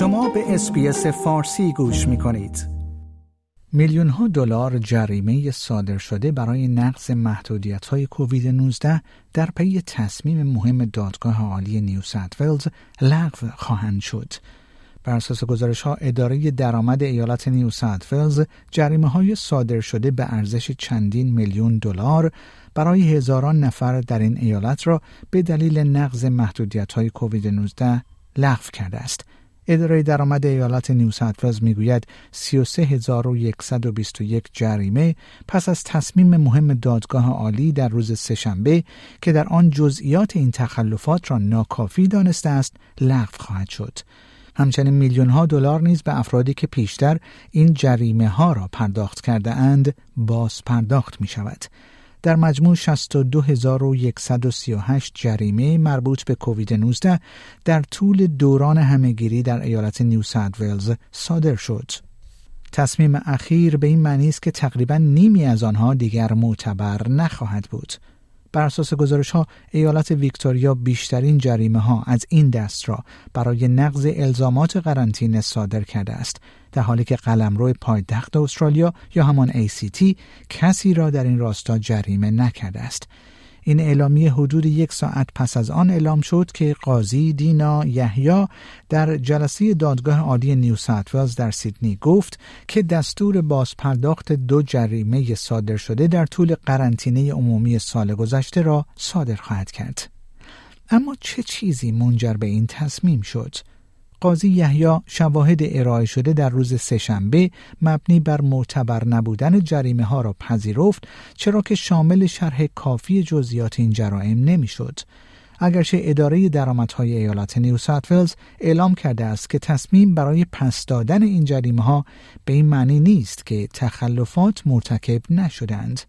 شما به SBS فارسی گوش می کنید. میلیون ها دلار جریمه صادر شده برای نقض محدودیت های کووید 19 در پی تصمیم مهم دادگاه عالی نیو ولز لغو خواهند شد. بر اساس گزارش ها اداره درآمد ایالت نیو ولز جریمه های صادر شده به ارزش چندین میلیون دلار برای هزاران نفر در این ایالت را به دلیل نقض محدودیت های کووید 19 لغو کرده است. اداره درآمد ایالت نیو ولز می‌گوید 33121 جریمه پس از تصمیم مهم دادگاه عالی در روز سهشنبه که در آن جزئیات این تخلفات را ناکافی دانسته است لغو خواهد شد. همچنین میلیون ها دلار نیز به افرادی که پیشتر این جریمه ها را پرداخت کرده اند باز پرداخت می شود. در مجموع 62138 جریمه مربوط به کووید 19 در طول دوران همهگیری در ایالت نیو ولز صادر شد. تصمیم اخیر به این معنی است که تقریبا نیمی از آنها دیگر معتبر نخواهد بود. بر اساس گزارش ها ایالت ویکتوریا بیشترین جریمه ها از این دست را برای نقض الزامات قرنطینه صادر کرده است در حالی که قلمرو پایتخت استرالیا یا همان ACT کسی را در این راستا جریمه نکرده است. این اعلامیه حدود یک ساعت پس از آن اعلام شد که قاضی دینا یحیی در جلسه دادگاه عالی نیو ولز در سیدنی گفت که دستور بازپرداخت دو جریمه صادر شده در طول قرنطینه عمومی سال گذشته را صادر خواهد کرد. اما چه چیزی منجر به این تصمیم شد؟ قاضی یحیی شواهد ارائه شده در روز سهشنبه مبنی بر معتبر نبودن جریمه ها را پذیرفت چرا که شامل شرح کافی جزئیات این جرائم نمی‌شد. اگرچه اداره درآمدهای ایالات نیو ولز اعلام کرده است که تصمیم برای پس دادن این جریمه ها به این معنی نیست که تخلفات مرتکب نشدند.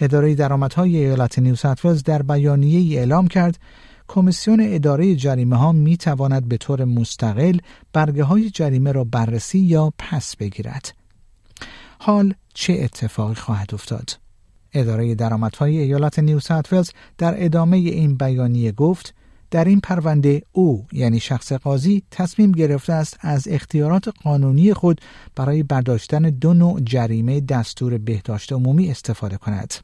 اداره درآمدهای ایالات نیو ولز در بیانیه اعلام کرد کمیسیون اداره جریمه ها می تواند به طور مستقل برگه های جریمه را بررسی یا پس بگیرد. حال چه اتفاقی خواهد افتاد؟ اداره درآمدهای ایالت نیو ولز در ادامه این بیانیه گفت در این پرونده او یعنی شخص قاضی تصمیم گرفته است از اختیارات قانونی خود برای برداشتن دو نوع جریمه دستور بهداشت عمومی استفاده کند.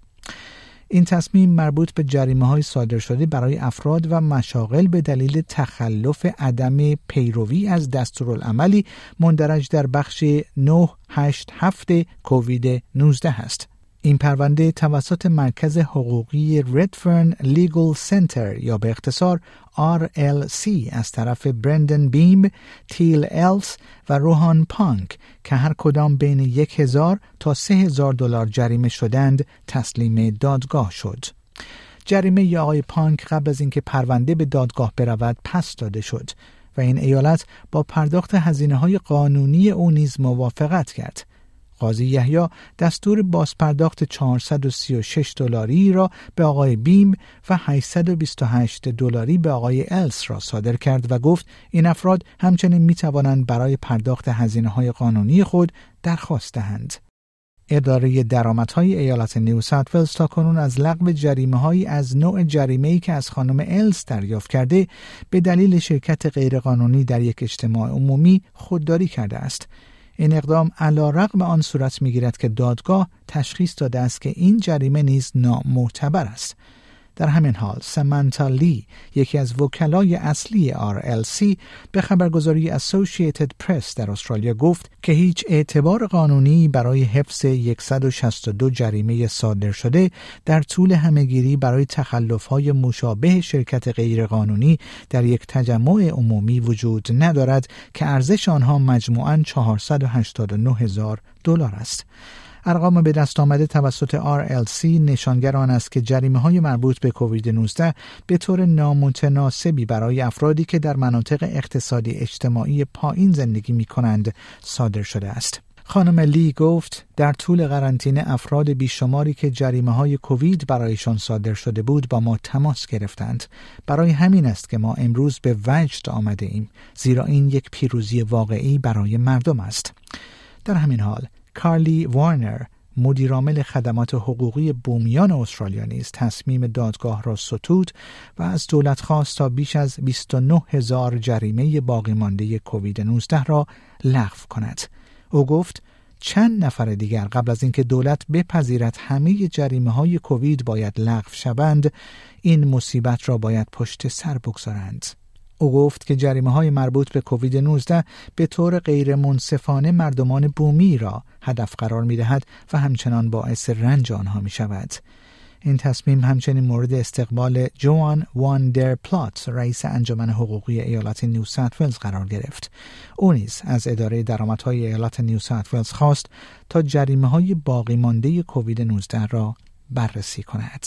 این تصمیم مربوط به جریمه های صادر شده برای افراد و مشاغل به دلیل تخلف عدم پیروی از دستورالعملی مندرج در بخش 987 کووید 19 است. این پرونده توسط مرکز حقوقی ردفرن لیگل سنتر یا به اختصار RLC از طرف برندن بیم، تیل الس و روحان پانک که هر کدام بین یک هزار تا سه هزار دلار جریمه شدند تسلیم دادگاه شد. جریمه آقای پانک قبل از اینکه پرونده به دادگاه برود پس داده شد و این ایالت با پرداخت هزینه های قانونی او نیز موافقت کرد. قاضی یحیی دستور بازپرداخت 436 دلاری را به آقای بیم و 828 دلاری به آقای الس را صادر کرد و گفت این افراد همچنین می توانند برای پرداخت هزینه های قانونی خود درخواست دهند. اداره درآمدهای ایالت نیو ولز تا کنون از لغو جریمه از نوع جریمه که از خانم الس دریافت کرده به دلیل شرکت غیرقانونی در یک اجتماع عمومی خودداری کرده است این اقدام علا رقم آن صورت می‌گیرد که دادگاه تشخیص داده است که این جریمه نیز نامعتبر است. در همین حال سمانتا لی یکی از وکلای اصلی RLC به خبرگزاری Associated Press در استرالیا گفت که هیچ اعتبار قانونی برای حفظ 162 جریمه صادر شده در طول همهگیری برای تخلفهای مشابه شرکت غیرقانونی در یک تجمع عمومی وجود ندارد که ارزش آنها مجموعاً 489 هزار دلار است. ارقام به دست آمده توسط RLC نشانگر آن است که جریمه های مربوط به کووید 19 به طور نامتناسبی برای افرادی که در مناطق اقتصادی اجتماعی پایین زندگی می کنند صادر شده است. خانم لی گفت در طول قرنطینه افراد بیشماری که جریمه های کووید برایشان صادر شده بود با ما تماس گرفتند برای همین است که ما امروز به وجد آمده ایم زیرا این یک پیروزی واقعی برای مردم است در همین حال کارلی وارنر مدیرعامل خدمات حقوقی بومیان استرالیا نیز تصمیم دادگاه را ستود و از دولت خواست تا بیش از 29 هزار جریمه باقی مانده کووید 19 را لغو کند. او گفت چند نفر دیگر قبل از اینکه دولت بپذیرد همه جریمه های کووید باید لغو شوند این مصیبت را باید پشت سر بگذارند او گفت که جریمه های مربوط به کووید 19 به طور غیر منصفانه مردمان بومی را هدف قرار می دهد و همچنان باعث رنج آنها می شود. این تصمیم همچنین مورد استقبال جوان وان در پلات رئیس انجمن حقوقی ایالت نیو ولز قرار گرفت او نیز از اداره درآمدهای ایالت نیو ولز خواست تا جریمه های باقی مانده کووید 19 را بررسی کند